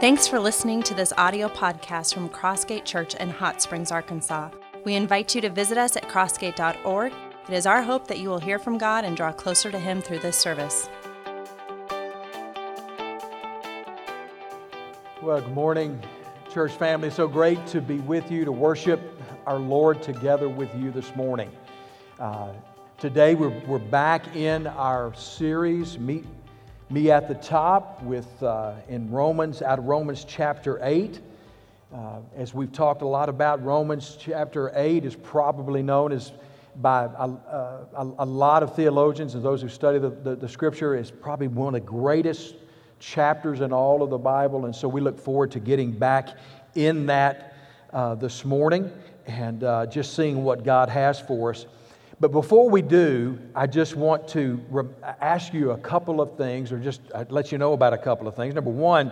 Thanks for listening to this audio podcast from Crossgate Church in Hot Springs, Arkansas. We invite you to visit us at crossgate.org. It is our hope that you will hear from God and draw closer to Him through this service. Well, good morning, church family. So great to be with you, to worship our Lord together with you this morning. Uh, today, we're, we're back in our series, Meet Me at the Top, with uh, in Romans, out of Romans chapter 8. Uh, as we've talked a lot about, Romans chapter 8 is probably known as by a, a, a lot of theologians and those who study the, the, the scripture is probably one of the greatest chapters in all of the Bible. And so we look forward to getting back in that uh, this morning and uh, just seeing what God has for us. But before we do, I just want to re- ask you a couple of things, or just uh, let you know about a couple of things. Number one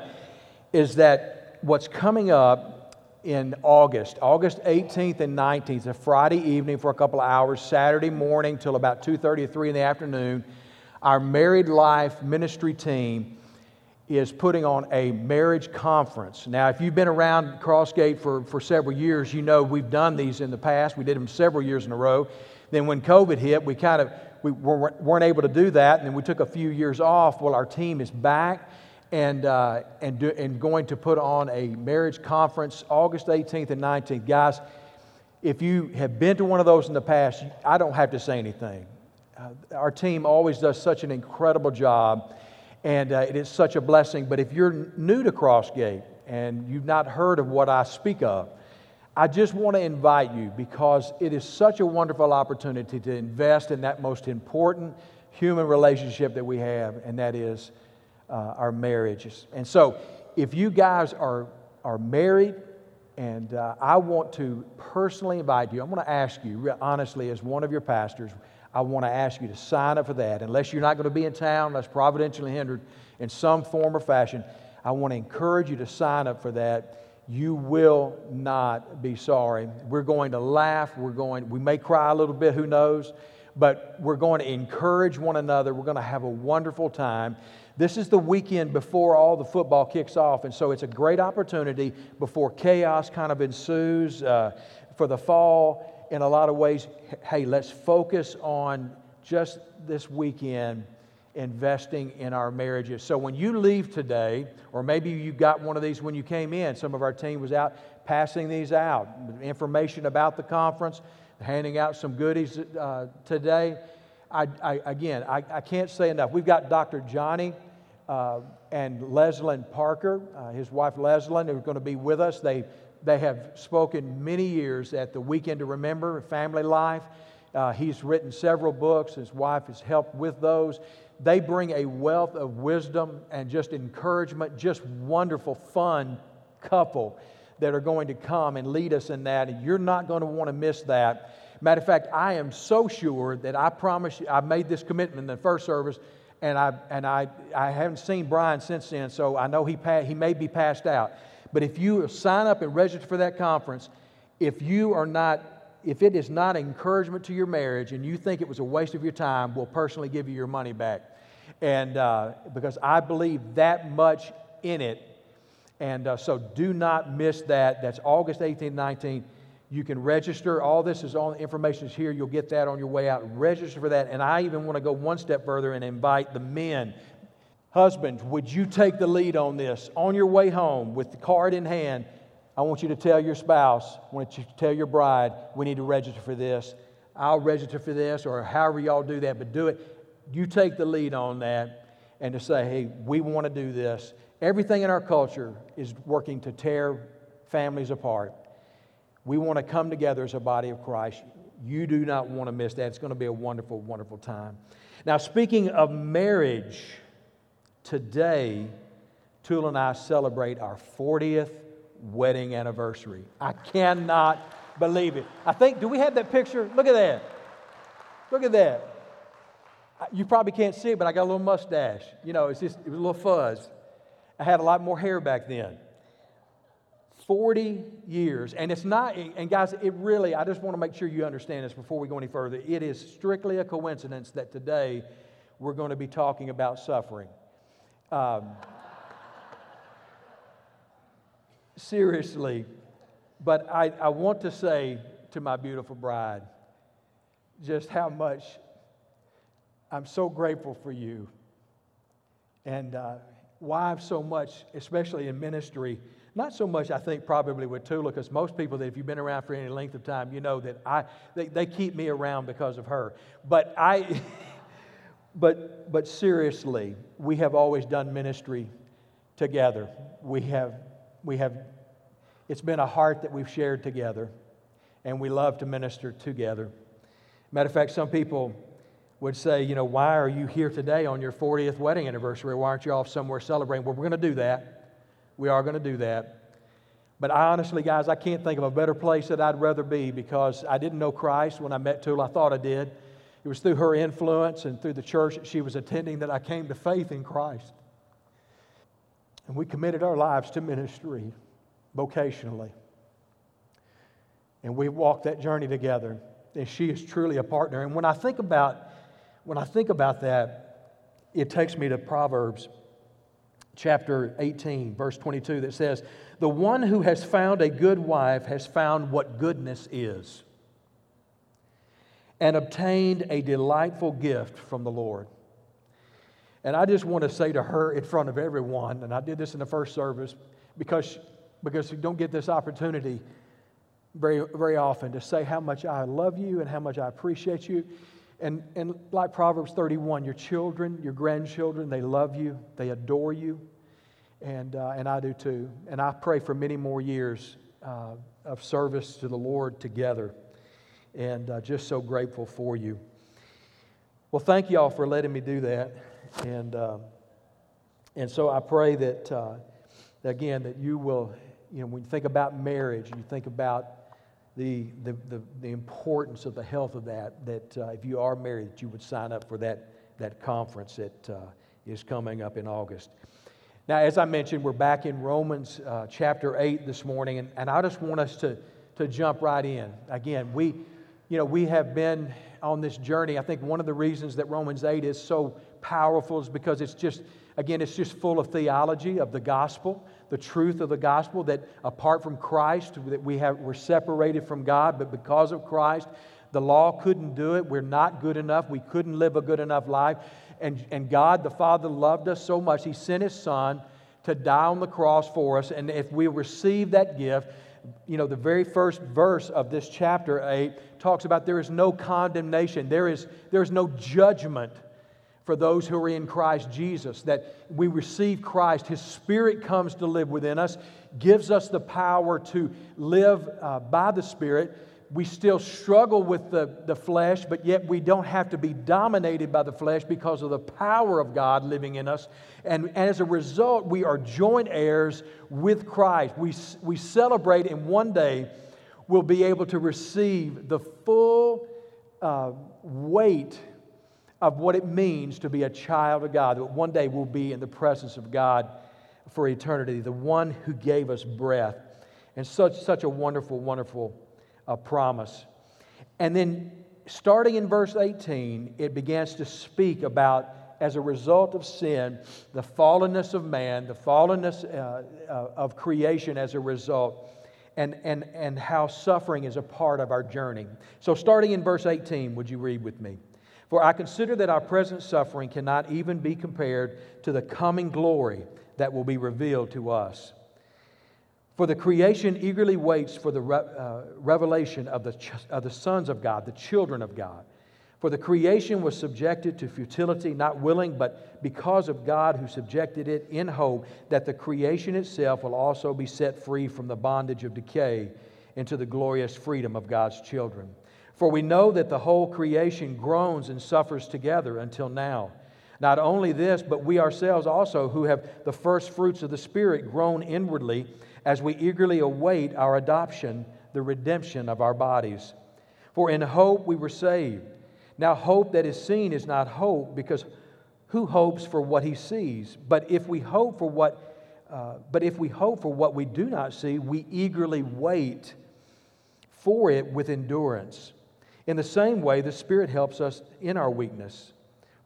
is that what's coming up in August, August 18th and 19th, a Friday evening for a couple of hours, Saturday morning till about 2:30 or 3 in the afternoon, our Married Life ministry team is putting on a marriage conference. Now, if you've been around Crossgate for, for several years, you know we've done these in the past. We did them several years in a row. Then when COVID hit, we kind of we weren't able to do that, and then we took a few years off. Well, our team is back and, uh, and, do, and going to put on a marriage conference August 18th and 19th. Guys, if you have been to one of those in the past, I don't have to say anything. Uh, our team always does such an incredible job and uh, it is such a blessing. But if you're new to Crossgate and you've not heard of what I speak of, I just want to invite you because it is such a wonderful opportunity to invest in that most important human relationship that we have, and that is uh, our marriages. And so, if you guys are, are married, and uh, I want to personally invite you, I'm going to ask you, honestly, as one of your pastors, I want to ask you to sign up for that. Unless you're not going to be in town, unless providentially hindered in some form or fashion, I want to encourage you to sign up for that. You will not be sorry. We're going to laugh. We're going, we may cry a little bit, who knows? But we're going to encourage one another. We're going to have a wonderful time. This is the weekend before all the football kicks off, and so it's a great opportunity before chaos kind of ensues uh, for the fall in a lot of ways, hey, let's focus on just this weekend investing in our marriages. So when you leave today, or maybe you got one of these when you came in, some of our team was out passing these out, information about the conference, handing out some goodies uh, today. I, I, again, I, I, can't say enough. We've got Dr. Johnny uh, and Leslyn Parker, uh, his wife Leslyn, who are going to be with us. They they have spoken many years at the Weekend to Remember, Family Life. Uh, he's written several books. His wife has helped with those. They bring a wealth of wisdom and just encouragement, just wonderful, fun couple that are going to come and lead us in that. And you're not going to want to miss that. Matter of fact, I am so sure that I promise you, I made this commitment in the first service, and I, and I, I haven't seen Brian since then, so I know he, he may be passed out. But if you sign up and register for that conference, if you are not, if it is not encouragement to your marriage and you think it was a waste of your time, we'll personally give you your money back. And uh, because I believe that much in it. And uh, so do not miss that. That's August 18th, 19th. You can register. All this is all information is here. You'll get that on your way out. Register for that. And I even want to go one step further and invite the men Husbands, would you take the lead on this? On your way home with the card in hand, I want you to tell your spouse, I want you to tell your bride, we need to register for this. I'll register for this, or however y'all do that, but do it. You take the lead on that and to say, hey, we want to do this. Everything in our culture is working to tear families apart. We want to come together as a body of Christ. You do not want to miss that. It's going to be a wonderful, wonderful time. Now, speaking of marriage, Today, Tula and I celebrate our 40th wedding anniversary. I cannot believe it. I think, do we have that picture? Look at that. Look at that. You probably can't see it, but I got a little mustache. You know, it's just, it was a little fuzz. I had a lot more hair back then. 40 years. And it's not, and guys, it really, I just want to make sure you understand this before we go any further. It is strictly a coincidence that today we're going to be talking about suffering. Um, seriously, but I, I want to say to my beautiful bride just how much I'm so grateful for you. And uh, why so much, especially in ministry, not so much, I think, probably with Tula, because most people that if you've been around for any length of time, you know that I, they, they keep me around because of her. But I, but, but seriously, we have always done ministry together. We have, we have, it's been a heart that we've shared together, and we love to minister together. Matter of fact, some people would say, you know, why are you here today on your 40th wedding anniversary? Why aren't you off somewhere celebrating? Well, we're going to do that. We are going to do that. But I honestly, guys, I can't think of a better place that I'd rather be because I didn't know Christ when I met Tula. I thought I did. It was through her influence and through the church that she was attending that I came to faith in Christ. And we committed our lives to ministry vocationally. And we walked that journey together. And she is truly a partner. And when I think about when I think about that, it takes me to Proverbs chapter 18, verse 22, that says, The one who has found a good wife has found what goodness is and obtained a delightful gift from the Lord. And I just want to say to her in front of everyone, and I did this in the first service because, because you don't get this opportunity very, very often to say how much I love you and how much I appreciate you. And, and like Proverbs 31, your children, your grandchildren, they love you, they adore you, and, uh, and I do too. And I pray for many more years uh, of service to the Lord together, and uh, just so grateful for you. Well, thank you all for letting me do that. And, uh, and so I pray that, uh, again, that you will, you know, when you think about marriage, you think about the, the, the, the, importance of the health of that, that uh, if you are married, that you would sign up for that, that conference that uh, is coming up in August. Now, as I mentioned, we're back in Romans uh, chapter 8 this morning, and, and I just want us to, to jump right in. Again, we, you know, we have been on this journey. I think one of the reasons that Romans 8 is so powerful is because it's just, again, it's just full of theology of the gospel the truth of the gospel that apart from Christ, that we have, we're separated from God, but because of Christ, the law couldn't do it. We're not good enough. We couldn't live a good enough life. And, and God the Father loved us so much, He sent His Son to die on the cross for us. And if we receive that gift, you know, the very first verse of this chapter 8 talks about there is no condemnation, there is, there is no judgment for those who are in Christ Jesus, that we receive Christ. His Spirit comes to live within us, gives us the power to live uh, by the Spirit. We still struggle with the, the flesh, but yet we don't have to be dominated by the flesh because of the power of God living in us. And, and as a result, we are joint heirs with Christ. We, we celebrate, and one day we'll be able to receive the full uh, weight of what it means to be a child of God, that one day we'll be in the presence of God for eternity, the one who gave us breath. And such, such a wonderful, wonderful uh, promise. And then, starting in verse 18, it begins to speak about, as a result of sin, the fallenness of man, the fallenness uh, uh, of creation as a result, and, and, and how suffering is a part of our journey. So, starting in verse 18, would you read with me? For I consider that our present suffering cannot even be compared to the coming glory that will be revealed to us. For the creation eagerly waits for the re- uh, revelation of the, ch- of the sons of God, the children of God. For the creation was subjected to futility, not willing, but because of God who subjected it in hope that the creation itself will also be set free from the bondage of decay into the glorious freedom of God's children. For we know that the whole creation groans and suffers together until now. Not only this, but we ourselves also, who have the first fruits of the Spirit, groan inwardly as we eagerly await our adoption, the redemption of our bodies. For in hope we were saved. Now, hope that is seen is not hope, because who hopes for what he sees? But if we hope for what uh, but if we hope for what we do not see, we eagerly wait for it with endurance. In the same way, the Spirit helps us in our weakness.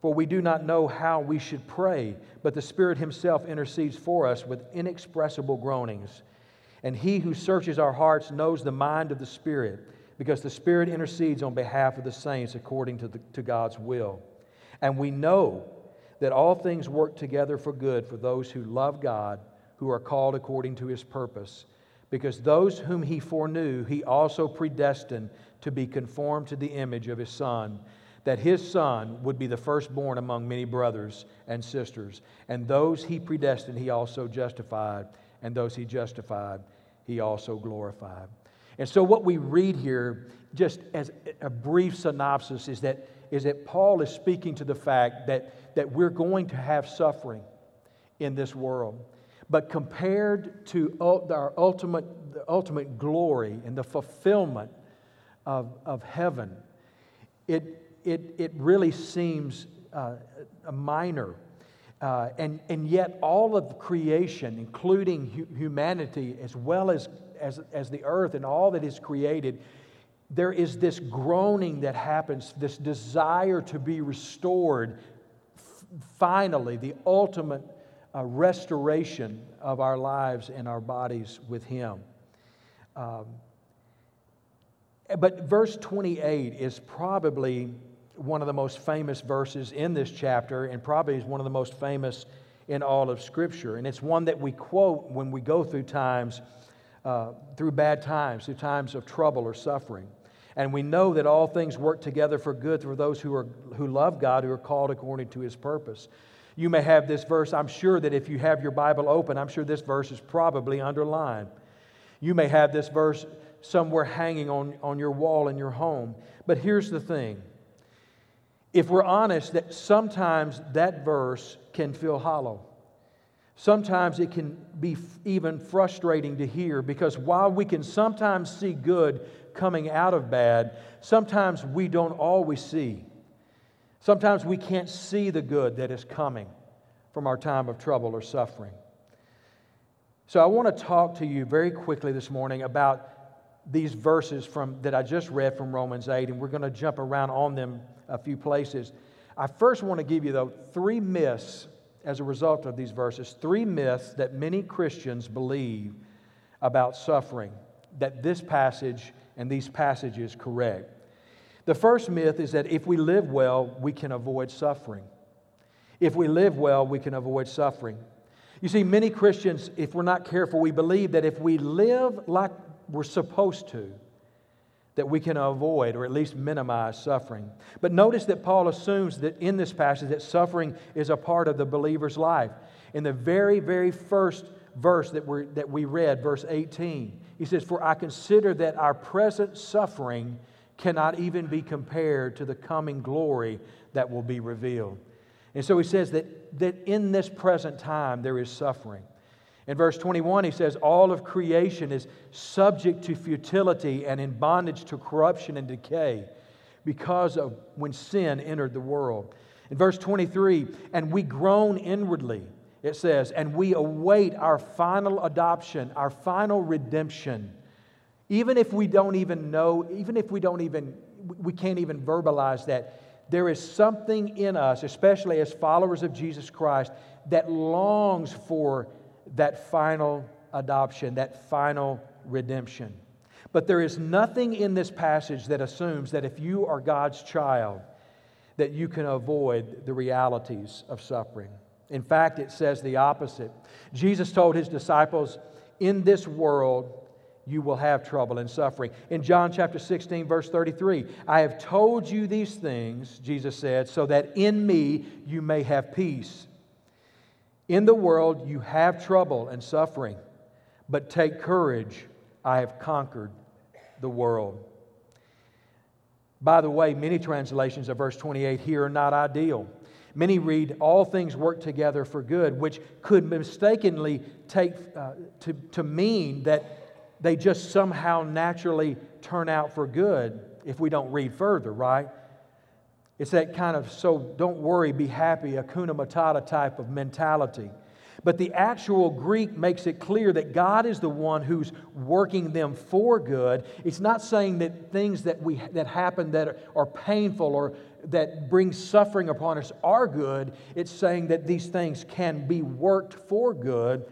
For we do not know how we should pray, but the Spirit Himself intercedes for us with inexpressible groanings. And he who searches our hearts knows the mind of the Spirit, because the Spirit intercedes on behalf of the saints according to, the, to God's will. And we know that all things work together for good for those who love God, who are called according to his purpose. Because those whom he foreknew, he also predestined to be conformed to the image of his Son, that his Son would be the firstborn among many brothers and sisters. And those he predestined, he also justified. And those he justified, he also glorified. And so, what we read here, just as a brief synopsis, is that, is that Paul is speaking to the fact that, that we're going to have suffering in this world. But compared to our ultimate, ultimate glory and the fulfillment of, of heaven, it, it, it really seems uh, minor. Uh, and, and yet, all of creation, including hu- humanity as well as, as, as the earth and all that is created, there is this groaning that happens, this desire to be restored. Finally, the ultimate uh, restoration of our lives and our bodies with Him. Um, but verse 28 is probably one of the most famous verses in this chapter and probably is one of the most famous in all of Scripture. And it's one that we quote when we go through times, uh, through bad times, through times of trouble or suffering. And we know that all things work together for good for those who, are, who love God, who are called according to his purpose. You may have this verse. I'm sure that if you have your Bible open, I'm sure this verse is probably underlined. You may have this verse somewhere hanging on, on your wall in your home. But here's the thing if we're honest, that sometimes that verse can feel hollow. Sometimes it can be even frustrating to hear because while we can sometimes see good coming out of bad, sometimes we don't always see. Sometimes we can't see the good that is coming from our time of trouble or suffering. So I want to talk to you very quickly this morning about these verses from, that I just read from Romans 8, and we're going to jump around on them a few places. I first want to give you, though, three myths as a result of these verses, three myths that many Christians believe about suffering that this passage and these passages correct. The first myth is that if we live well, we can avoid suffering. If we live well, we can avoid suffering. You see, many Christians, if we're not careful, we believe that if we live like we're supposed to, that we can avoid or at least minimize suffering. But notice that Paul assumes that in this passage that suffering is a part of the believer's life. In the very, very first verse that, we that we read, verse 18, he says, For I consider that our present suffering cannot even be compared to the coming glory that will be revealed. And so he says that, that in this present time there is suffering. In verse 21, he says, All of creation is subject to futility and in bondage to corruption and decay because of when sin entered the world. In verse 23, and we groan inwardly, it says, and we await our final adoption, our final redemption. Even if we don't even know, even if we don't even, we can't even verbalize that, there is something in us, especially as followers of Jesus Christ, that longs for that final adoption, that final redemption. But there is nothing in this passage that assumes that if you are God's child, that you can avoid the realities of suffering. In fact, it says the opposite. Jesus told his disciples, In this world, you will have trouble and suffering. In John chapter 16, verse 33, I have told you these things, Jesus said, so that in me you may have peace. In the world you have trouble and suffering, but take courage. I have conquered the world. By the way, many translations of verse 28 here are not ideal. Many read, All things work together for good, which could mistakenly take uh, to, to mean that they just somehow naturally turn out for good if we don't read further, right? It's that kind of so don't worry, be happy, hakuna matata type of mentality. But the actual Greek makes it clear that God is the one who's working them for good. It's not saying that things that, we, that happen that are painful or that bring suffering upon us are good. It's saying that these things can be worked for good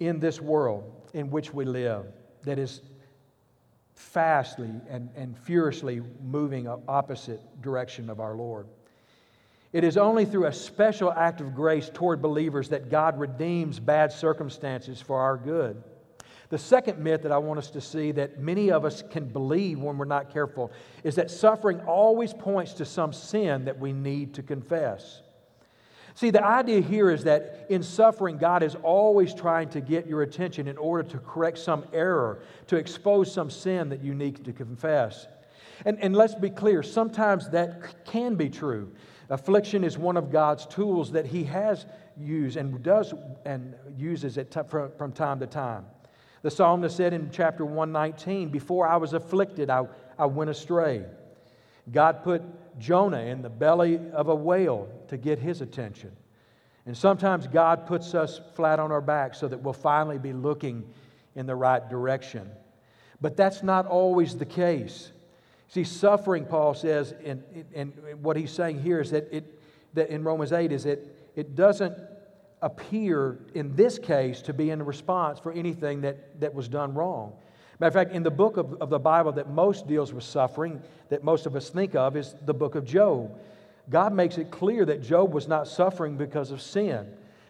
in this world. in which we live that is fastly and, and furiously moving opposite direction of our Lord. It is only through a special act of grace toward believers that God redeems bad circumstances for our good. The second myth that I want us to see that many of us can believe when we're not careful is that suffering always points to some sin that we need to confess. See, the idea here is that in suffering, God is always trying to get your attention in order to correct some error, to expose some sin that you need to confess. And, and let's be clear, sometimes that can be true. Affliction is one of God's tools that He has used and does and uses it t- from, from time to time. The psalmist said in chapter 119, Before I was afflicted, I, I went astray. God put Jonah in the belly of a whale to get his attention. And sometimes God puts us flat on our back so that we'll finally be looking in the right direction. But that's not always the case. See, suffering, Paul says, and, and what he's saying here is that, it, that in Romans 8 is that it doesn't appear in this case to be in response for anything that, that was done wrong. Matter of fact, in the book of, of the Bible that most deals with suffering, that most of us think of, is the book of Job. God makes it clear that Job was not suffering because of sin.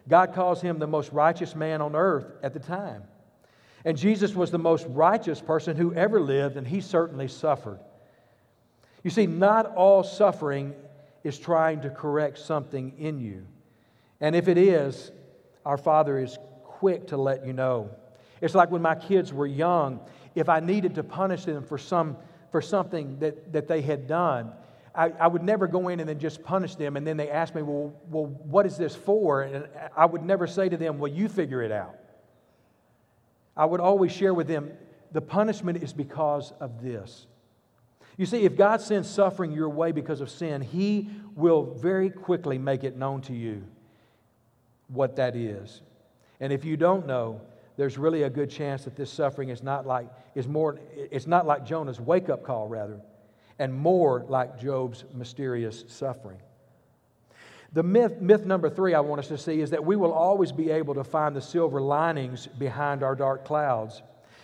God calls him the most righteous man on earth at the time. And Jesus was the most righteous person who ever lived, and he certainly suffered. You see, not all suffering is trying to correct something in you. And if it is, our Father is quick to let you know. It's like when my kids were young if I needed to punish them for, some, for something that, that they had done, I, I would never go in and then just punish them. And then they ask me, well, well, what is this for? And I would never say to them, well, you figure it out. I would always share with them, the punishment is because of this. You see, if God sends suffering your way because of sin, He will very quickly make it known to you what that is. And if you don't know, there's really a good chance that this suffering is not like is more it's not like Jonah's wake up call rather and more like Job's mysterious suffering. The myth, myth number three I want us to see is that we will always be able to find the silver linings behind our dark clouds.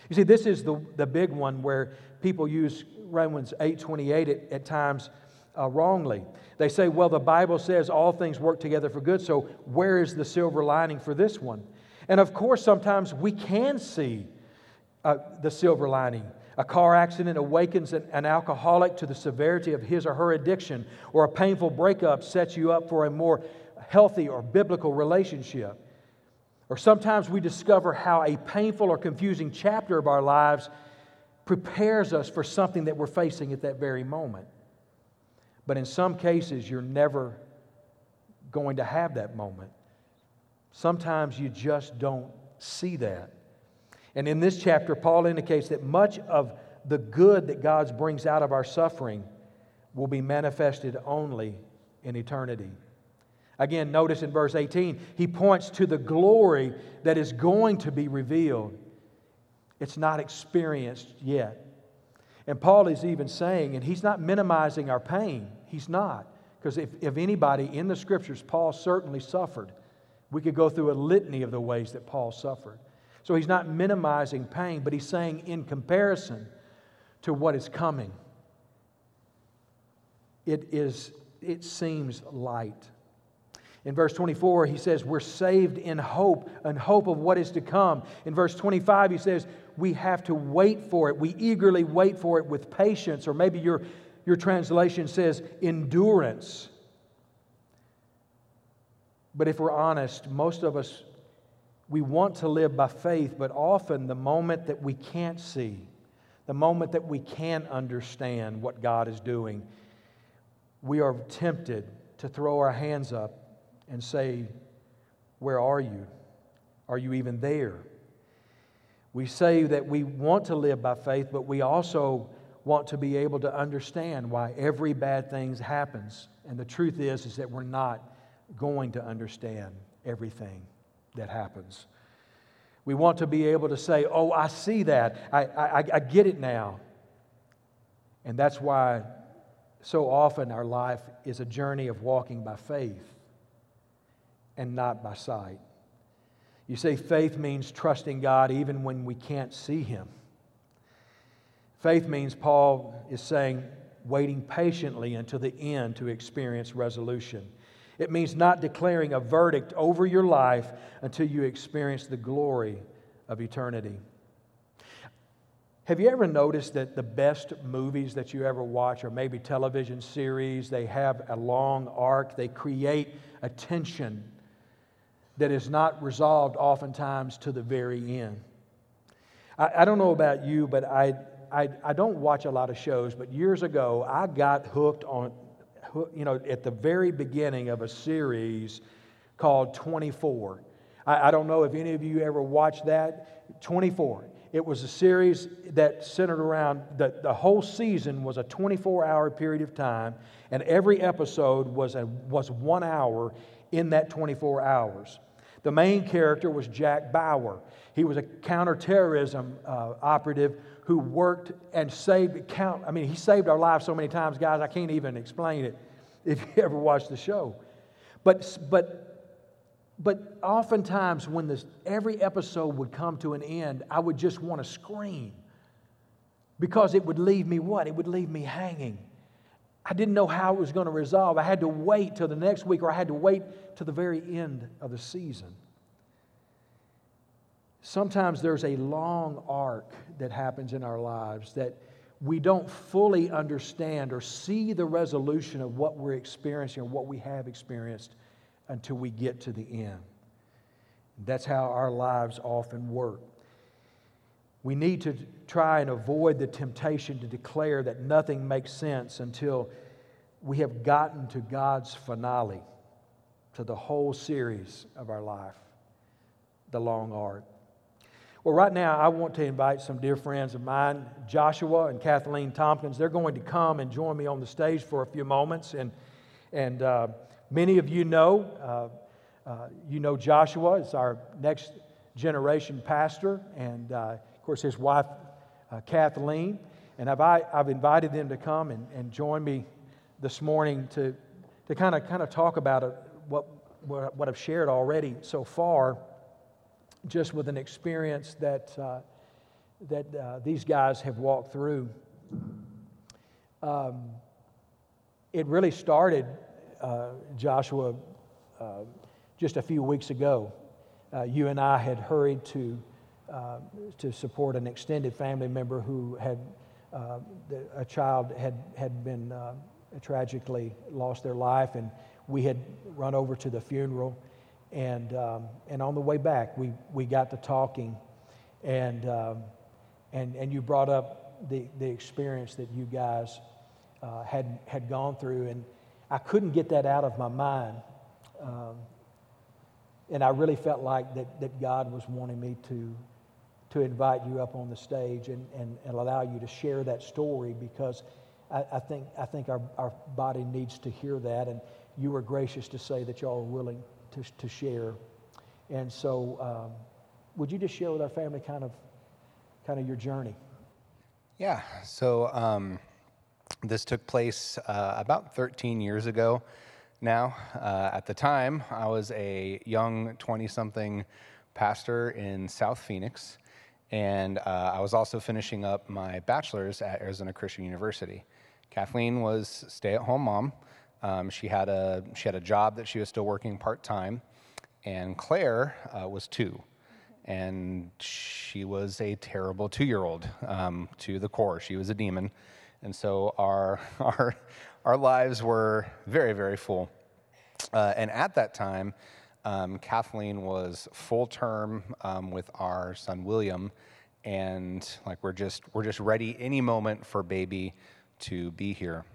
You see, this is the, the big one where people use Romans 8.28 at, at times uh, wrongly. They say, well, the Bible says all things work together for good, so where is the silver lining for this one? And of course, sometimes we can see uh, the silver lining. A car accident awakens an, an, alcoholic to the severity of his or her addiction, or a painful breakup sets you up for a more healthy or biblical relationship. Or sometimes we discover how a painful or confusing chapter of our lives prepares us for something that we're facing at that very moment. But in some cases, you're never going to have that moment. Sometimes you just don't see that. And in this chapter, Paul indicates that much of the good that God brings out of our suffering will be manifested only in eternity. Again, notice in verse 18, he points to the glory that is going to be revealed. It's not experienced yet. And Paul is even saying, and he's not minimizing our pain, he's not. Because if, if anybody in the scriptures, Paul certainly suffered. We could go through a litany of the ways that Paul suffered. So he's not minimizing pain, but he's saying, in comparison to what is coming, it, is, it seems light. In verse 24, he says, We're saved in hope, and hope of what is to come. In verse 25, he says, We have to wait for it. We eagerly wait for it with patience, or maybe your, your translation says endurance. But if we're honest, most of us, we want to live by faith, but often the moment that we can't see, the moment that we can't understand what God is doing, we are tempted to throw our hands up and say, Where are you? Are you even there? We say that we want to live by faith, but we also want to be able to understand why every bad thing happens. And the truth is, is that we're not going to understand everything that happens. We want to be able to say, Oh, I see that. I, I, I get it now. And that's why so often our life is a journey of walking by faith and not by sight. You say faith means trusting God even when we can't see Him. Faith means, Paul is saying, waiting patiently until the end to experience resolution. It means not declaring a verdict over your life until you experience the glory of eternity. Have you ever noticed that the best movies that you ever watch, or maybe television series, they have a long arc, they create a tension that is not resolved oftentimes to the very end? I, I don't know about you, but I, I, I don't watch a lot of shows, but years ago I got hooked on, you know, at the very beginning of a series called 24. I, I don't know if any of you ever watched that. 24. It was a series that centered around the, the whole season was a 24 hour period of time, and every episode was, a, was one hour in that 24 hours. The main character was Jack Bauer. He was a counterterrorism uh, operative who worked and saved count. I mean, he saved our lives so many times, guys. I can't even explain it if you ever watched the show. But but but oftentimes, when this, every episode would come to an end, I would just want to scream because it would leave me what? It would leave me hanging. I didn't know how it was going to resolve. I had to wait till the next week, or I had to wait till the very end of the season. Sometimes there's a long arc that happens in our lives that we don't fully understand or see the resolution of what we're experiencing or what we have experienced until we get to the end. That's how our lives often work. We need to try and avoid the temptation to declare that nothing makes sense until we have gotten to God's finale, to the whole series of our life, the long arc. Well, right now, I want to invite some dear friends of mine, Joshua and Kathleen Tompkins. They're going to come and join me on the stage for a few moments. And, and uh, Many of you know, uh, uh, you know Joshua is our next generation pastor, and uh, of course his wife uh, Kathleen. And I've, I, have invited them to come and, and join me this morning to, to kind of kind of talk about it, what, what, what I've shared already so far, just with an experience that, uh, that uh, these guys have walked through. Um, it really started uh, Joshua, uh, just a few weeks ago, uh, you and I had hurried to, uh, to support an extended family member who had, a child had, had been tragically lost their life, and we had run over to the funeral. And, um, and on the way back, we, we got to talking, and, um, and, and you brought up the, the experience that you guys uh, had, had gone through. And, I couldn't get that out of my mind. Um, and I really felt like that, that God was wanting me to, to invite you up on the stage and, and, and allow you to share that story because I, I, think, I think our, our body needs to hear that. And you were gracious to say that y'all are willing to, to share. And so, um, would you just share with our family kind of, kind of your journey? Yeah. So, um this took place uh, about 13 years ago now. Uh, at the time, I was a young 20 something pastor in South Phoenix, and uh, I was also finishing up my bachelor's at Arizona Christian University. Kathleen was stay at home mom. Um, she, had a, she had a job that she was still working part time, and Claire uh, was two. And she was a terrible two year old um, to the core. She was a demon. And so our, our, our lives were very, very full. Uh, and at that time, um, Kathleen was full term um, with our son William, and like we're just we're just ready any moment for baby to be here.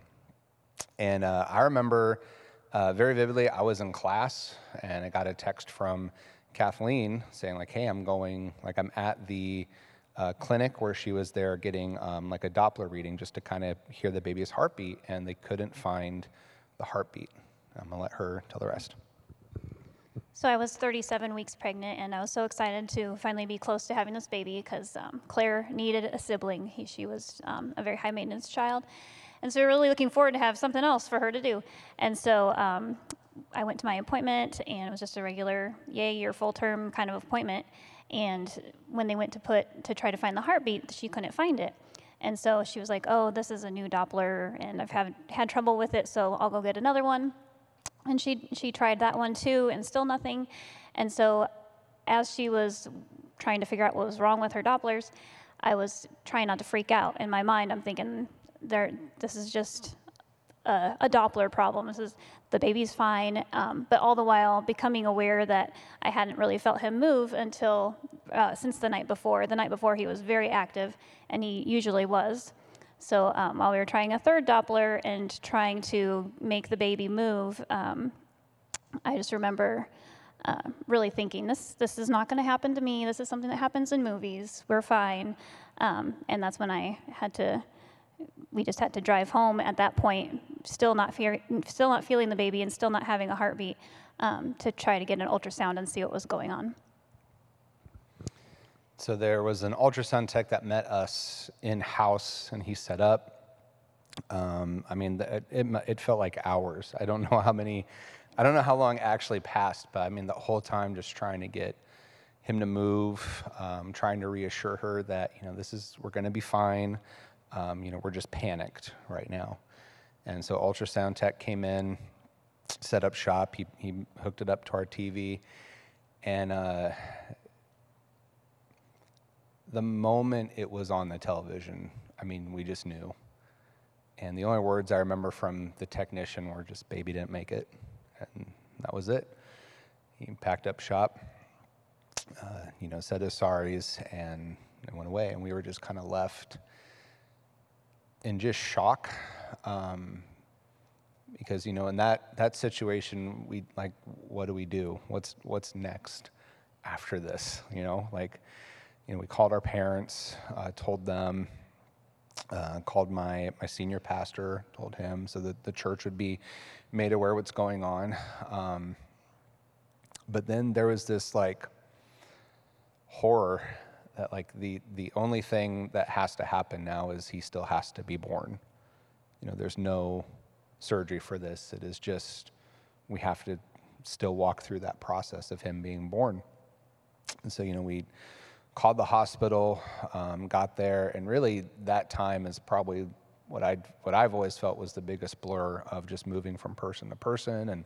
And uh, I remember uh, very vividly, I was in class and I got a text from Kathleen saying like, "Hey, I'm going like I'm at the uh, clinic where she was there getting um, like a Doppler reading just to kind of hear the baby's heartbeat, and they couldn't find the heartbeat. I'm gonna let her tell the rest. So I was 37 weeks pregnant, and I was so excited to finally be close to having this baby because um, Claire needed a sibling. He, she was um, a very high maintenance child, and so we are really looking forward to have something else for her to do. And so um, I went to my appointment, and it was just a regular yay your full term kind of appointment. And when they went to put to try to find the heartbeat, she couldn't find it. And so she was like, "Oh, this is a new Doppler, and I've had had trouble with it, so I'll go get another one." And she she tried that one too, and still nothing. And so, as she was trying to figure out what was wrong with her Dopplers, I was trying not to freak out. In my mind, I'm thinking, "There, this is just a, a Doppler problem. This is the baby's fine." Um, but all the while, becoming aware that I hadn't really felt him move until uh, since the night before. The night before, he was very active, and he usually was. So um, while we were trying a third Doppler and trying to make the baby move, um, I just remember uh, really thinking, this, this is not going to happen to me. This is something that happens in movies. We're fine. Um, and that's when I had to, we just had to drive home at that point, still not, fear, still not feeling the baby and still not having a heartbeat, um, to try to get an ultrasound and see what was going on. So there was an ultrasound tech that met us in house, and he set up. Um, I mean, it, it, it, felt like hours. I don't know how many, I don't know how long actually passed, but I mean, the whole time just trying to get him to move, um, trying to reassure her that you know this is we're going to be fine. Um, you know, we're just panicked right now. And so ultrasound tech came in, set up shop. He he hooked it up to our TV, and. Uh, the moment it was on the television, I mean, we just knew. And the only words I remember from the technician were just, baby didn't make it. And that was it. He packed up shop, uh, you know, said his sorries, and it went away. And we were just kind of left in just shock. Um, because, you know, in that, that situation, we like, what do we do? What's, what's next after this? You know, like, you know, we called our parents, uh, told them, uh, called my, my senior pastor, told him so that the church would be made aware what's going on. Um, but then there was this like horror that like the, the only thing that has to happen now is he still has to be born. You know, there's no surgery for this. It is just, we have to still walk through that process of him being born. And so, you know, we called the hospital, um, got there, and really that time is probably what I what I've always felt was the biggest blur of just moving from person to person and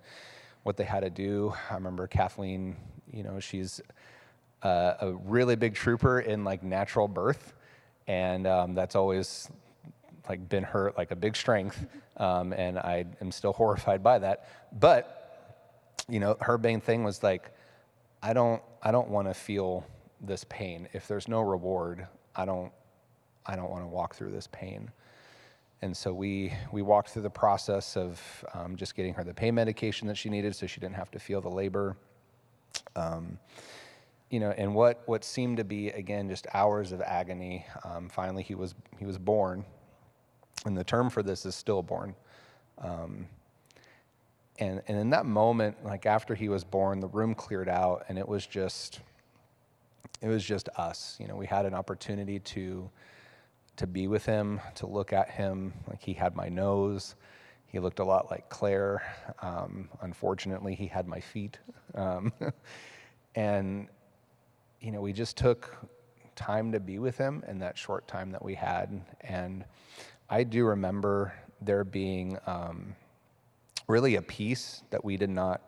what they had to do. I remember Kathleen, you know, she's uh, a really big trooper in like natural birth, and um, that's always like been her like a big strength, um, and I am still horrified by that. But you know, her main thing was like, I don't I don't want to feel this pain. If there's no reward, I don't, I don't want to walk through this pain. And so we, we walked through the process of um, just getting her the pain medication that she needed so she didn't have to feel the labor. Um, you know, and what, what seemed to be, again, just hours of agony, um, finally he was, he was born. And the term for this is stillborn. Um, and, and in that moment, like after he was born, the room cleared out and it was just, it was just us. You know, we had an opportunity to to be with him, to look at him. Like he had my nose. He looked a lot like Claire. Um, unfortunately, he had my feet. Um, and you know, we just took time to be with him in that short time that we had. And I do remember there being um, really a peace that we did not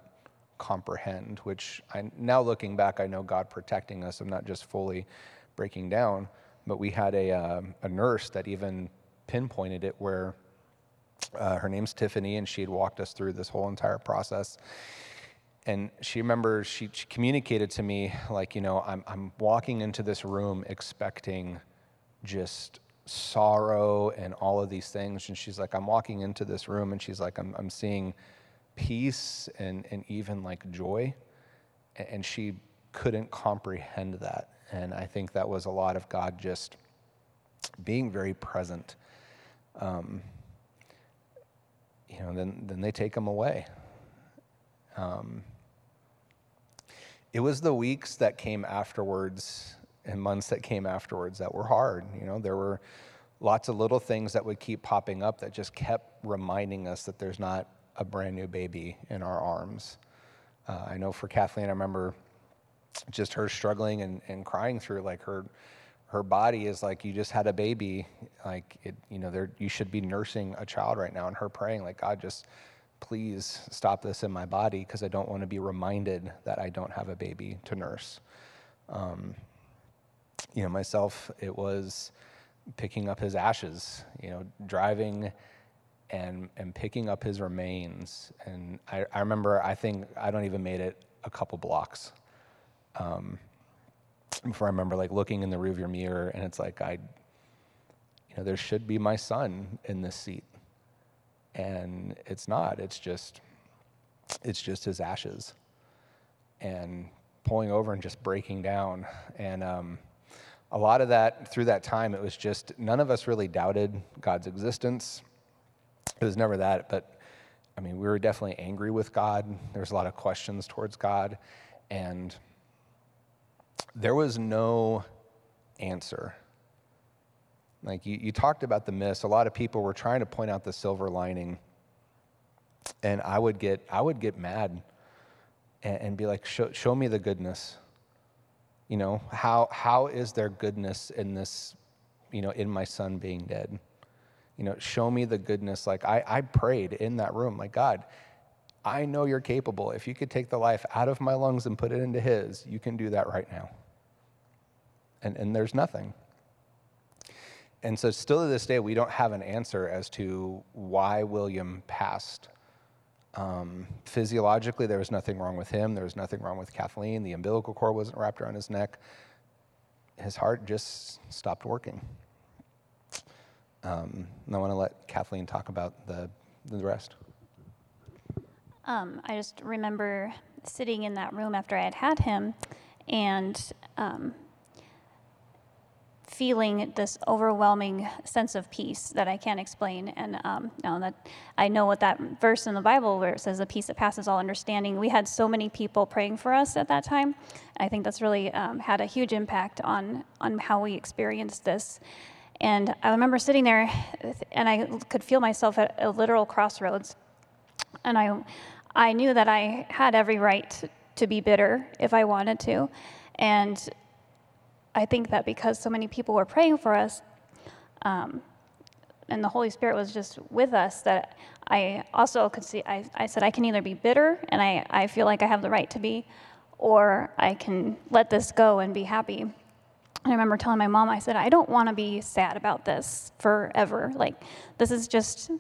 comprehend, which I, now looking back, I know God protecting us. I'm not just fully breaking down, but we had a, uh, a nurse that even pinpointed it where uh, her name's Tiffany, and she had walked us through this whole entire process. And she remembers, she, she communicated to me, like, you know, I'm, I'm walking into this room expecting just sorrow and all of these things. And she's like, I'm walking into this room, and she's like, I'm, I'm seeing peace and, and even like joy. And she couldn't comprehend that. And I think that was a lot of God just being very present. Um, you know, then, then they take him away. Um, it was the weeks that came afterwards and months that came afterwards that were hard. You know, there were lots of little things that would keep popping up that just kept reminding us that there's not a brand new baby in our arms. Uh, I know for Kathleen, I remember just her struggling and, and crying through like her her body is like you just had a baby like it you know there you should be nursing a child right now and her praying like god just please stop this in my body because i don't want to be reminded that i don't have a baby to nurse. Um, you know myself it was picking up his ashes you know driving and and picking up his remains. And i, I remember i think i don't even made it a couple blocks um, before I remember like looking in the rearview mirror and it's like I, you know, there should be my son in this seat, and it's not. It's just, it's just his ashes, and pulling over and just breaking down, and um, a lot of that through that time it was just none of us really doubted God's existence. It was never that, but I mean, we were definitely angry with God. There was a lot of questions towards God, and there was no answer. Like you, you talked about the miss, a lot of people were trying to point out the silver lining. And I would get, I would get mad and, and be like, show, show me the goodness. You know, how, how is there goodness in this, you know, in my son being dead? You know, show me the goodness. Like I, I prayed in that room, like, God, I know you're capable. If you could take the life out of my lungs and put it into his, you can do that right now and, and there's nothing. And so, still to this day, we don't have an answer as to why William passed. Um, physiologically, there was nothing wrong with him. There was nothing wrong with Kathleen. The umbilical cord wasn't wrapped around his neck. His heart just stopped working. Um, and I want to let Kathleen talk about the, the rest. Um, I just remember sitting in that room after I had had him, and um, feeling this overwhelming sense of peace that I can't explain. And um, that I know what that verse in the Bible where it says the peace that passes all understanding. We had so many people praying for us at that time. I think that's really um, had a huge impact on on how we experienced this. And I remember sitting there, and I could feel myself at a literal crossroads. And I, I knew that I had every right to be bitter if I wanted to, and I think that because so many people were praying for us, um, and the Holy Spirit was just with us, that I also could see, I, I said, I can either be bitter and I, I feel like I have the right to be, or I can let this go and be happy. And I remember telling my mom, I said, I don't want to be sad about this forever. Like, this is just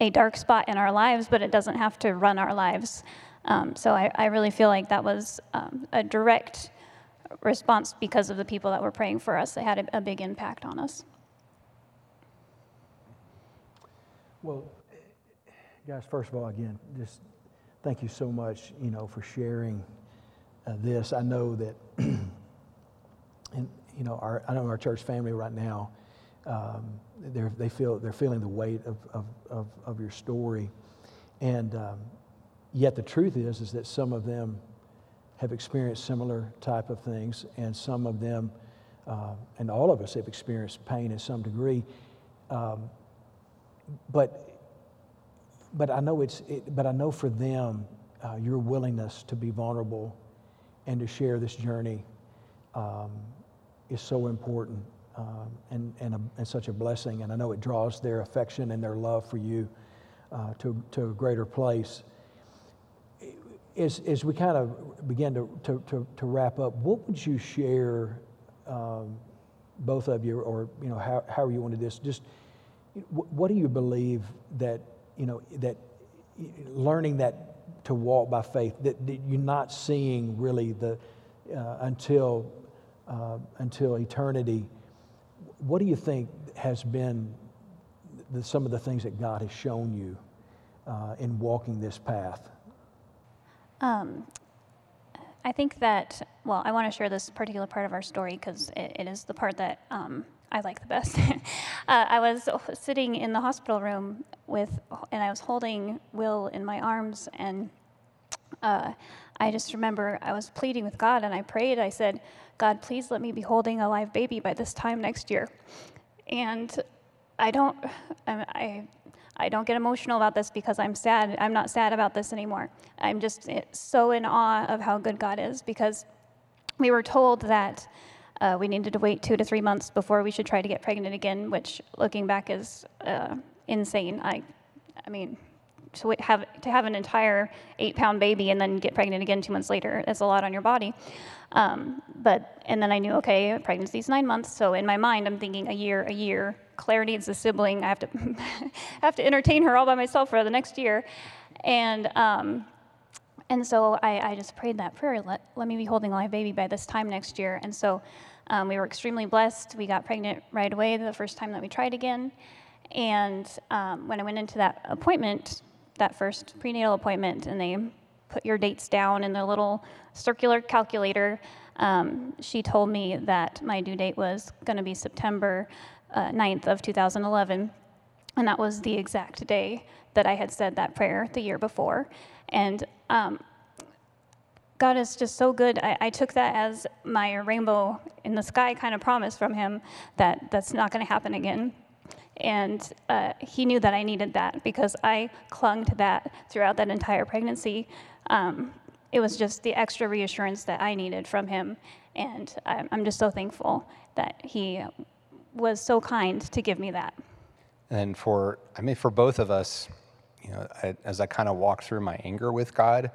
a dark spot in our lives, but it doesn't have to run our lives. Um, so I, I, really feel like that was um, a direct response because of the people that were praying for us. They had a, a big impact on us. Well, guys, first of all, again, just thank you so much, you know, for sharing uh, this. I know that, and you know, our, I know our church family right now, um, they're, they feel, they're feeling the weight of, of, of, of your story. And um, yet the truth is, is that some of them have experienced similar type of things, and some of them, uh, and all of us have experienced pain in some degree. Um, but, but I know it's, it, but I know for them, uh, your willingness to be vulnerable and to share this journey um, is so important um, and, and, a, and, such a blessing. And I know it draws their affection and their love for you uh, to, to a greater place as, as we kind of begin to, to, to, to wrap up, what would you share, um, both of you, or you know, how, however you want to this, just what do you believe that, you know, that learning that to walk by faith, that, that you're not seeing really the, uh, until, uh, until eternity, what do you think has been the, some of the things that God has shown you uh, in walking this path? Um, I think that, well, I want to share this particular part of our story because it, it is the part that um, I like the best. uh, I was sitting in the hospital room with, and I was holding Will in my arms, and uh, I just remember I was pleading with God, and I prayed. I said, God, please let me be holding a live baby by this time next year. And I don't, I, I don't get emotional about this because I'm sad. I'm not sad about this anymore. I'm just eh, so in awe of how good God is because we were told that uh, we needed to wait two to three months before we should try to get pregnant again, which looking back is uh, insane. I, I mean, to have to have an entire eight pound baby and then get pregnant again two months later that's a lot on your body um, but and then i knew okay pregnancy's nine months so in my mind i'm thinking a year a year claire needs a sibling. I have to have to entertain her all by myself for the next year. And um, and so I, I, just prayed that prayer let, let me be holding a live baby by this time next year. And so um, we were extremely blessed. We got pregnant right away the first time that we tried again. And um, when i went into that appointment that first prenatal appointment and they put your dates down in their little circular calculator, um, she told me that my due date was going to be September uh, 9th of 2011. And that was the exact day that I had said that prayer the year before. And um, God is just so good. I, I, took that as my rainbow in the sky kind of promise from Him that that's not going to happen again. And uh, he knew that I needed that because I clung to that throughout that entire pregnancy. Um, it was just the extra reassurance that I needed from him. And I'm just so thankful that he was so kind to give me that. And for, I mean, for both of us, you know, I, as I kind of walked through my anger with God,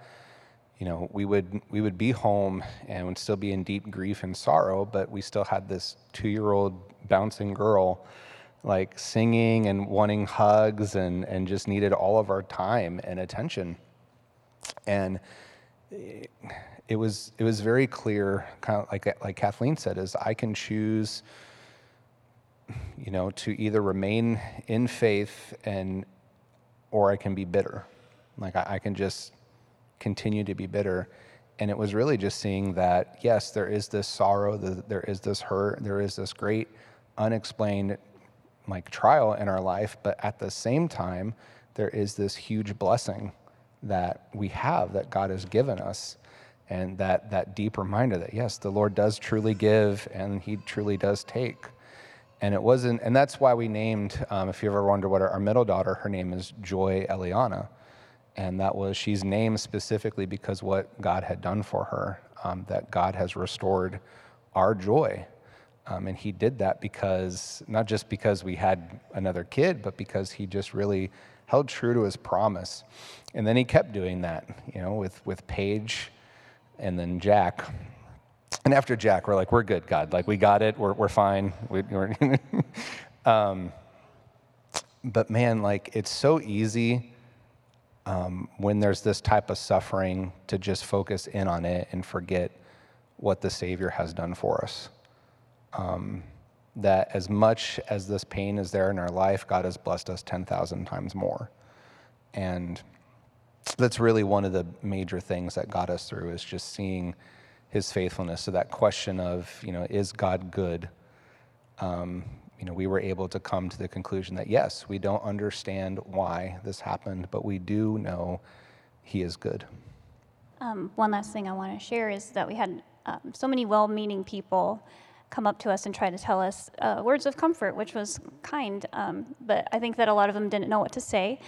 you know, we would we would be home and would still be in deep grief and sorrow, but we still had this two-year-old bouncing girl like singing and wanting hugs and, and just needed all of our time and attention. And it was, it was very clear, kind of like, like Kathleen said, is I can choose, you know, to either remain in faith and, or I can be bitter. Like I, I can just continue to be bitter. And it was really just seeing that, yes, there is this sorrow, there is this hurt, there is this great unexplained like trial in our life, but at the same time, there is this huge blessing that we have that God has given us. And that, that deep reminder that, yes, the Lord does truly give and He truly does take. And it wasn't, and that's why we named, um, if you ever wonder what our, our, middle daughter, her name is Joy Eliana. And that was, she's named specifically because what God had done for her, um, that God has restored our joy um, and he did that because, not just because we had another kid, but because he just really held true to his promise. And then he kept doing that, you know, with, with Paige and then Jack. And after Jack, we're like, we're good, God. Like, we got it. We're, we're fine. We, are um, but man, like, it's so easy um, when there's this type of suffering to just focus in on it and forget what the Savior has done for us um, that as much as this pain is there in our life, God has blessed us 10,000 times more. And that's really one of the major things that got us through is just seeing his faithfulness. So that question of, you know, is God good? Um, you know, we were able to come to the conclusion that yes, we don't understand why this happened, but we do know he is good. Um, one last thing I want to share is that we had um, so many well meaning people come up to us and try to tell us uh, words of comfort, which was kind. Um, but I think that a lot of them didn't know what to say.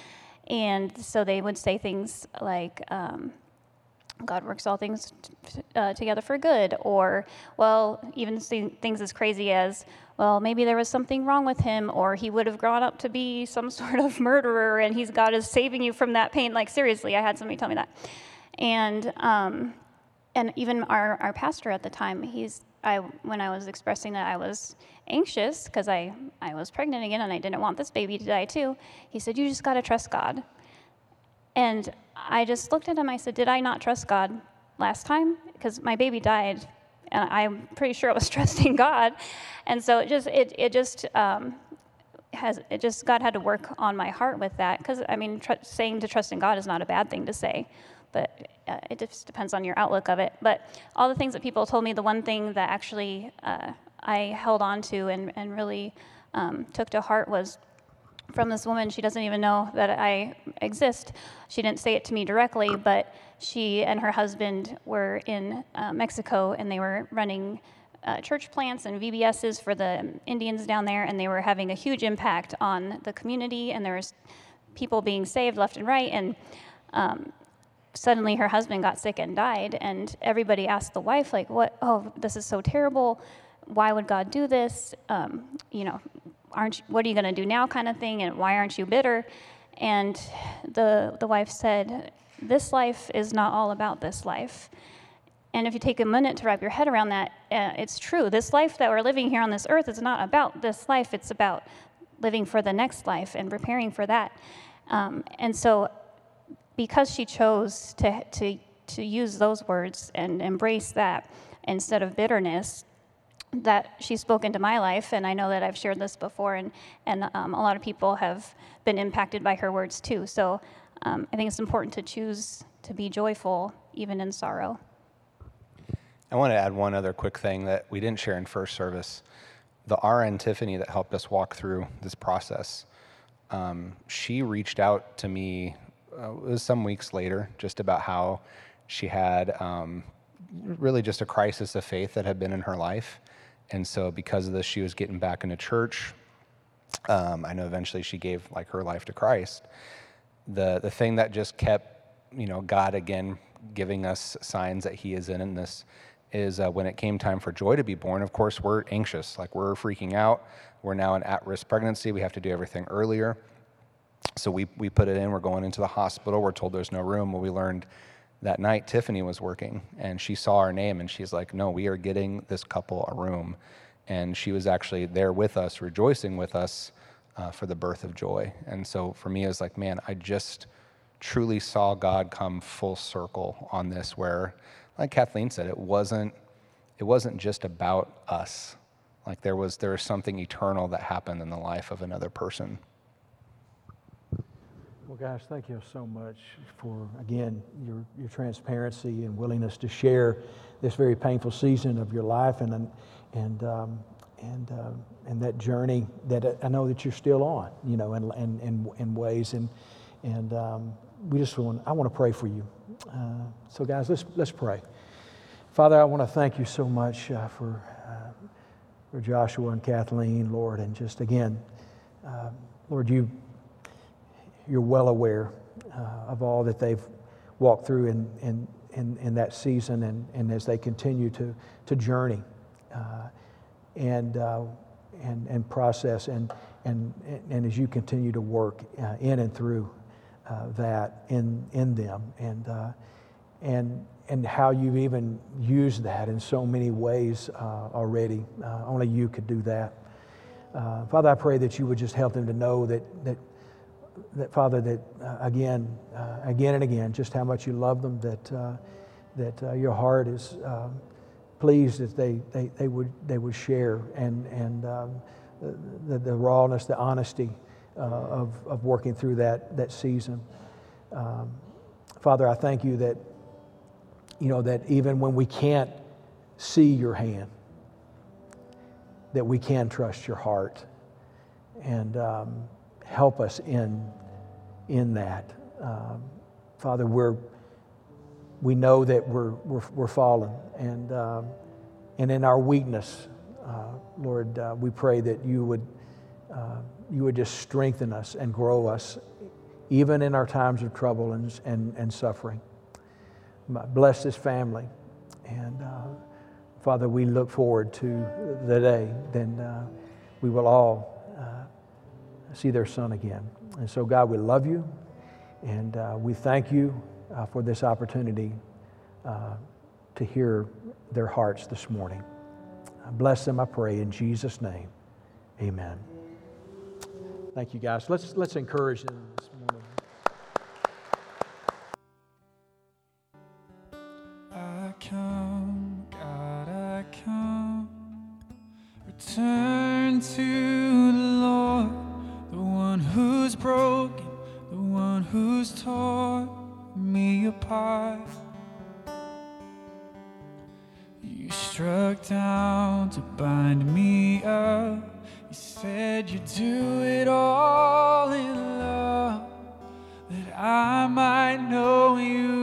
And so they would say things like, um, God works all things uh, together for good, or, well, even things as crazy as, well, maybe there was something wrong with him, or he would have grown up to be some sort of murderer, and he's God is saving you from that pain. Like, seriously, I had somebody tell me that. And, um, and even our, our pastor at the time, he's I, when I was expressing that I was anxious because I, I was pregnant again and I didn't want this baby to die too, he said, You just got to trust God. And I just looked at him. I said, Did I not trust God last time? Because my baby died and I'm pretty sure I was trusting God. And so it just, it, it just, um, has it just God had to work on my heart with that because I mean tr- saying to trust in God is not a bad thing to say, but uh, it just depends on your outlook of it. But all the things that people told me, the one thing that actually uh, I held on to and, and really um, took to heart was from this woman. She doesn't even know that I exist. She didn't say it to me directly, but she and her husband were in uh, Mexico and they were running. Uh, church plants and VBSs for the Indians down there, and they were having a huge impact on the community. And there was people being saved left and right. And um, suddenly her husband got sick and died. And everybody asked the wife, like, what? Oh, this is so terrible. Why would God do this? Um, you know, aren't what are you going to do now kind of thing and why aren't you bitter? And the the wife said this life is not all about this life. And if you take a minute to wrap your head around that uh, it's true. This life that we're living here on this earth is not about this life. It's about living for the next life and preparing for that. Um, and so because she chose to, to, to use those words and embrace that instead of bitterness that she's spoken to my life, and I know that I've shared this before, and, and um, a lot of people have been impacted by her words too. So um, I think it's important to choose to be joyful even in sorrow. I want to add one other quick thing that we didn't share in first service. The RN Tiffany that helped us walk through this process, um, she reached out to me, uh, it was some weeks later, just about how she had um, really just a crisis of faith that had been in her life and so because of this, she was getting back into church. Um, I know eventually she gave like her life to Christ. The the thing that just kept, you know, God again giving us signs that He is in in this is uh, when it came time for Joy to be born. Of course, we're anxious, like we're freaking out. We're now in at-risk pregnancy. We have to do everything earlier. So we we put it in. We're going into the hospital. We're told there's no room. Well, we learned that night Tiffany was working and she saw our name and she's like, No, we are getting this couple a room. And she was actually there with us, rejoicing with us uh, for the birth of joy. And so for me, it was like, man, I just truly saw God come full circle on this, where, like Kathleen said, it wasn't, it wasn't just about us. Like there was, there was something eternal that happened in the life of another person. Well, guys, thank you so much for, again, your, your transparency and willingness to share this very painful season of your life and, and, um, and, uh, and that journey that I know that you're still on, you know, in, in, in, in ways. And, and um, we just want, I want to pray for you. Uh, so, guys, let's, let's pray. Father, I want to thank you so much uh, for, uh, for Joshua and Kathleen, Lord, and just again, uh, Lord, you you're well aware uh, of all that they've walked through in, in, in, in, that season and, and as they continue to, to journey uh, and, uh, and, and process and, and, and as you continue to work uh, in and through uh, that in, in them and, uh, and, and how you've even used that in so many ways already. only you could do that. Father, I pray that you would just help them to know that, that that Father, that uh, again, uh, again and again, just how much you love them, that, uh, that uh, your heart is um, pleased that they, they, they, would, they would share and, and um, the, the, rawness, the honesty uh, of, of working through that, that season. Um, Father, I thank you that, you know, that even when we can't see your hand, that we can trust your heart. And, um, help us in, in that. Um, Father, we're, we know that we're, we're, we're fallen, and, um, and in our weakness, uh, Lord, uh, we pray that you would, uh, you would just strengthen us and grow us, even in our times of trouble and, and, and suffering. Bless this family. And uh, Father, we look forward to the day then uh, we will all see their son again. And so, God, we love you and uh, we thank you uh, for this opportunity uh, to hear their hearts this morning. Bless them, I pray, in Jesus' name. Amen. Thank you, guys. Let's, let's encourage them this morning. I come, God, I come, return to who's broken, the one who's torn me apart. You struck down to bind me up. You said you'd do it all in love, that I might know you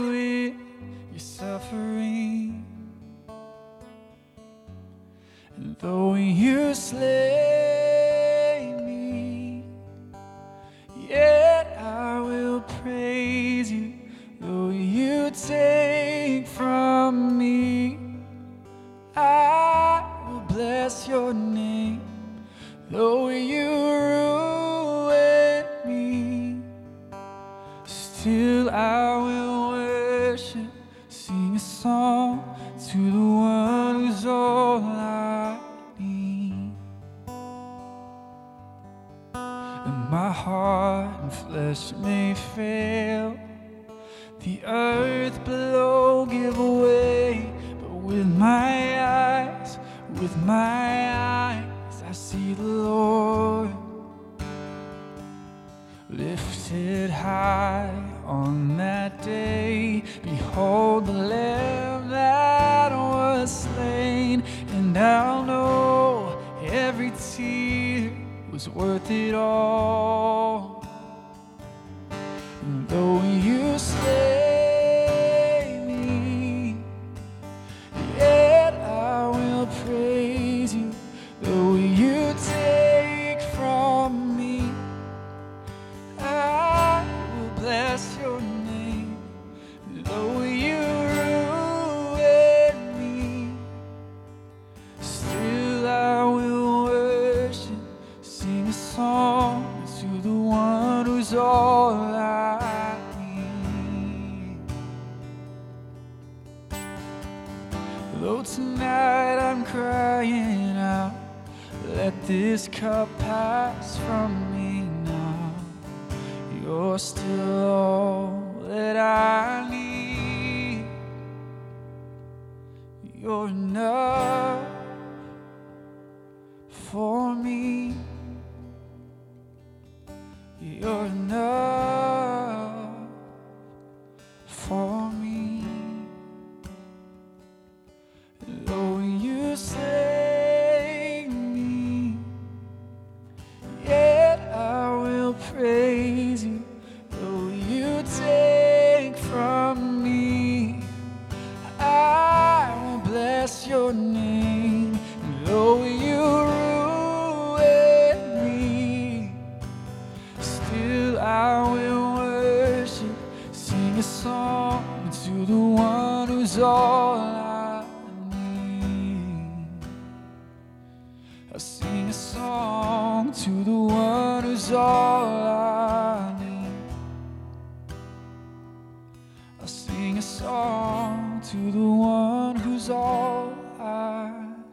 to the one who's all I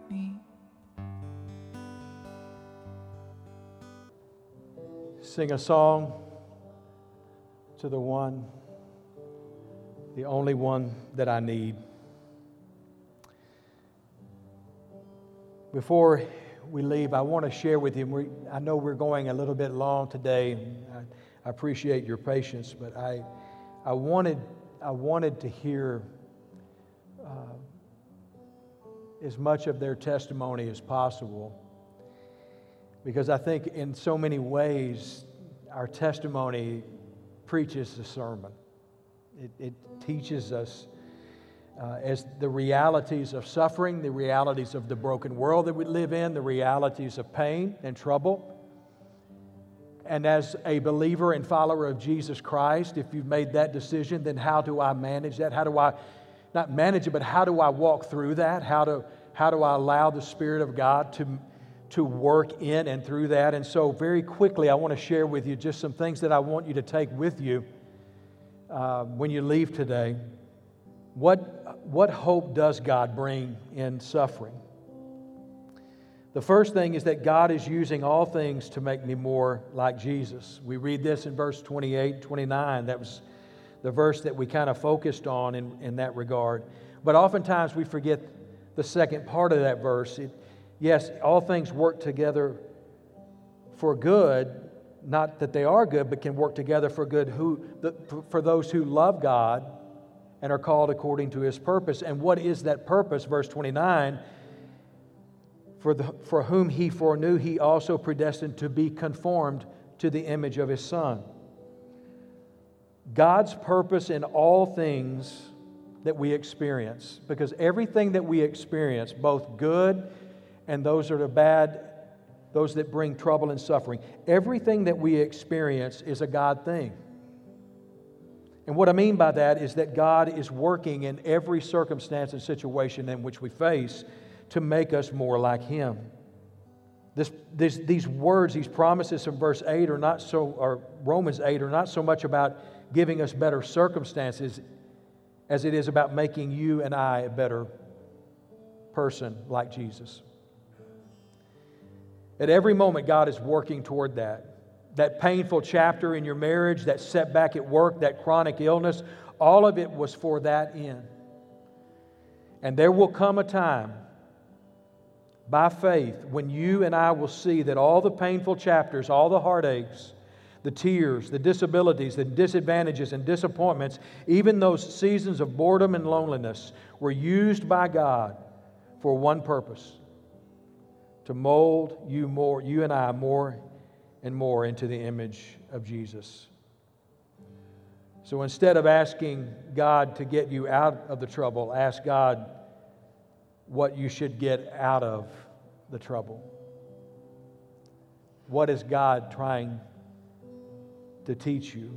need. Sing a song to the one, the only one that I need. Before we leave, I want to share with you. We, I know we're going a little bit long today. I, I appreciate your patience, but I, I wanted, I wanted to hear as much of their testimony as possible because I think in so many ways our testimony preaches the sermon. It, it teaches us uh, as the realities of suffering, the realities of the broken world that we live in, the realities of pain and trouble. And as a believer and follower of Jesus Christ, if you've made that decision, then how do I manage that? How do I not manage it, but how do I walk through that? How do, how do I allow the Spirit of God to, to work in and through that? And so, very quickly, I want to share with you just some things that I want you to take with you uh, when you leave today. What, what hope does God bring in suffering? The first thing is that God is using all things to make me more like Jesus. We read this in verse 28, 29. That was the verse that we kind of focused on in, in that regard. But oftentimes we forget the second part of that verse. It, yes, all things work together for good, not that they are good, but can work together for good who, the, for those who love God and are called according to his purpose. And what is that purpose? Verse 29 for, the, for whom he foreknew, he also predestined to be conformed to the image of his Son. God's purpose in all things that we experience, because everything that we experience, both good and those that are bad, those that bring trouble and suffering, everything that we experience is a God thing. And what I mean by that is that God is working in every circumstance and situation in which we face to make us more like Him. This, this, these words, these promises from verse 8 are not so, or Romans 8 are not so much about giving us better circumstances as it is about making you and I a better person like Jesus. At every moment, God is working toward that. That painful chapter in your marriage, that setback at work, that chronic illness, all of it was for that end. And there will come a time by faith when you and I will see that all the painful chapters, all the heartaches, the tears, the disabilities, the disadvantages and disappointments, even those seasons of boredom and loneliness, were used by God for one purpose to mold you more, you and I more and more into the image of Jesus. So instead of asking God to get you out of the trouble, ask God what you should get out of the trouble. What is God trying to teach you?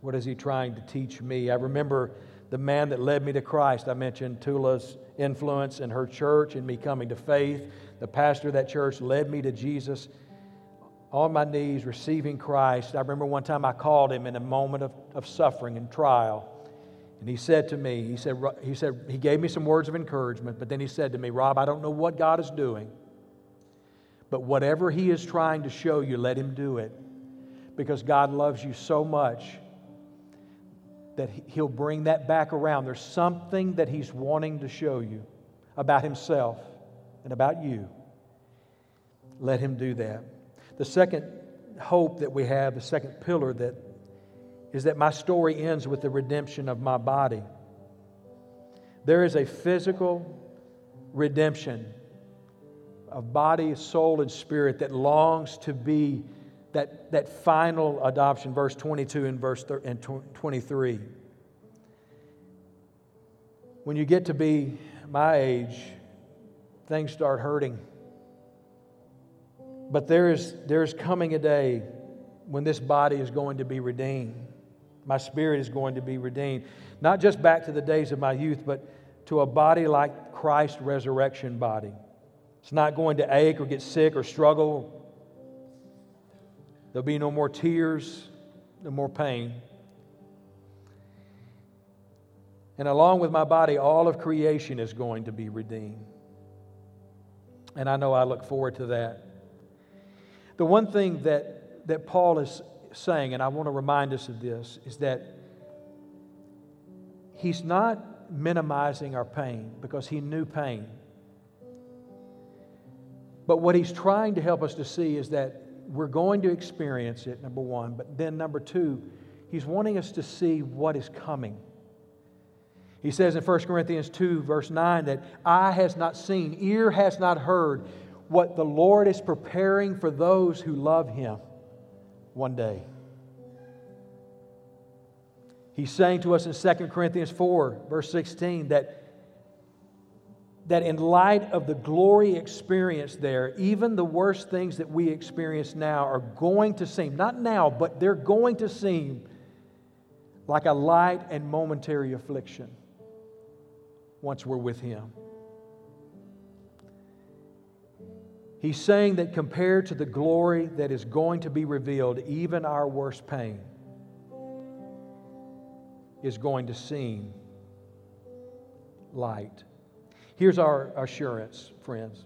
What is He trying to teach me? I remember the man that led me to Christ. I mentioned Tula's influence in her church and me coming to faith. The pastor of that church led me to Jesus on my knees, receiving Christ. I remember one time I called him in a moment of, of suffering and trial. And he said to me, he said, he said, he gave me some words of encouragement, but then he said to me, Rob, I don't know what God is doing, but whatever he is trying to show you, let him do it. Because God loves you so much that He'll bring that back around. There's something that He's wanting to show you about Himself and about you. Let Him do that. The second hope that we have, the second pillar that is that my story ends with the redemption of my body. There is a physical redemption of body, soul, and spirit that longs to be that, that final adoption, verse 22 and verse thir- and 23. When you get to be my age, things start hurting. But there is, there is coming a day when this body is going to be redeemed. My spirit is going to be redeemed. Not just back to the days of my youth, but to a body like Christ's resurrection body. It's not going to ache or get sick or struggle There'll be no more tears, no more pain. And along with my body, all of creation is going to be redeemed. And I know I look forward to that. The one thing that, that Paul is saying, and I want to remind us of this, is that he's not minimizing our pain because he knew pain. But what he's trying to help us to see is that we're going to experience it, number one. But then, number two, he's wanting us to see what is coming. He says in 1 Corinthians 2, verse 9, that eye has not seen, ear has not heard what the Lord is preparing for those who love him one day. He's saying to us in 2 Corinthians 4, verse 16, that that in light of the glory experience there, even the worst things that we experience now are going to seem, not now, but they're going to seem like a light and momentary affliction once we're with Him. He's saying that compared to the glory that is going to be revealed, even our worst pain is going to seem light. Here's our assurance, friends.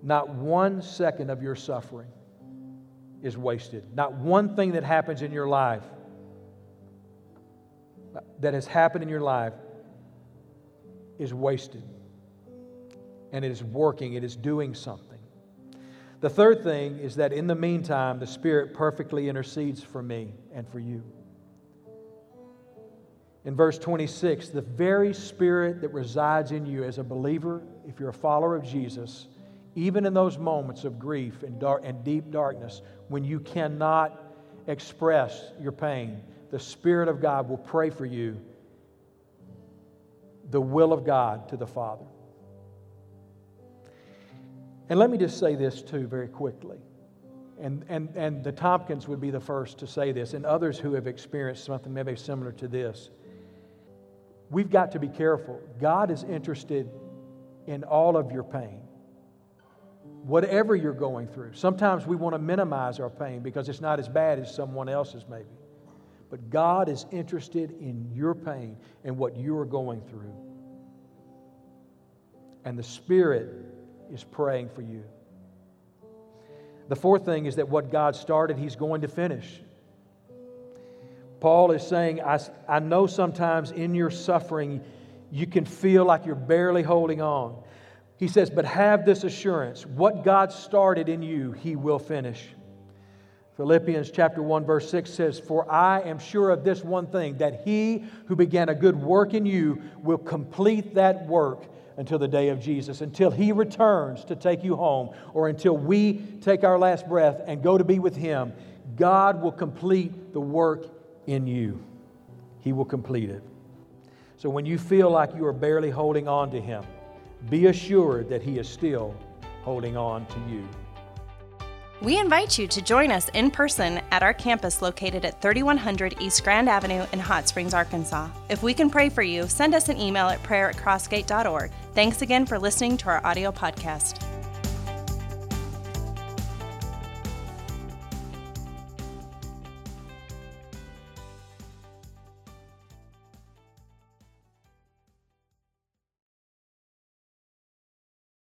Not one second of your suffering is wasted. Not one thing that happens in your life, that has happened in your life, is wasted. And it is working, it is doing something. The third thing is that in the meantime, the Spirit perfectly intercedes for me and for you in verse 26 the very spirit that resides in you as a believer, if you're a follower of Jesus, even in those moments of grief and, dark, and deep darkness, when you cannot express your pain, the Spirit of God will pray for you the will of God to the Father. And let me just say this too, very quickly. And, and, and the Tompkins would be the first to say this, and others who have experienced something maybe similar to this we've got to be careful. God is interested in all of your pain, whatever you're going through. Sometimes we want to minimize our pain because it's not as bad as someone else's, maybe. But God is interested in your pain and what you are going through. And the Spirit is praying for you. The fourth thing is that what God started, He's going to finish. Paul is saying, I, I know sometimes in your suffering you can feel like you're barely holding on. He says, but have this assurance what God started in you, He will finish. Philippians chapter 1 verse 6 says, "For I am sure of this one thing that he who began a good work in you will complete that work until the day of Jesus, until he returns to take you home or until we take our last breath and go to be with him. God will complete the work in you. He will complete it. So when you feel like you are barely holding on to him, be assured that he is still holding on to you. We invite you to join us in person at our campus located at 3100 East Grand Avenue in Hot Springs, Arkansas. If we can pray for you, send us an email at prayer at crossgate.org. Thanks again for listening to our audio podcast.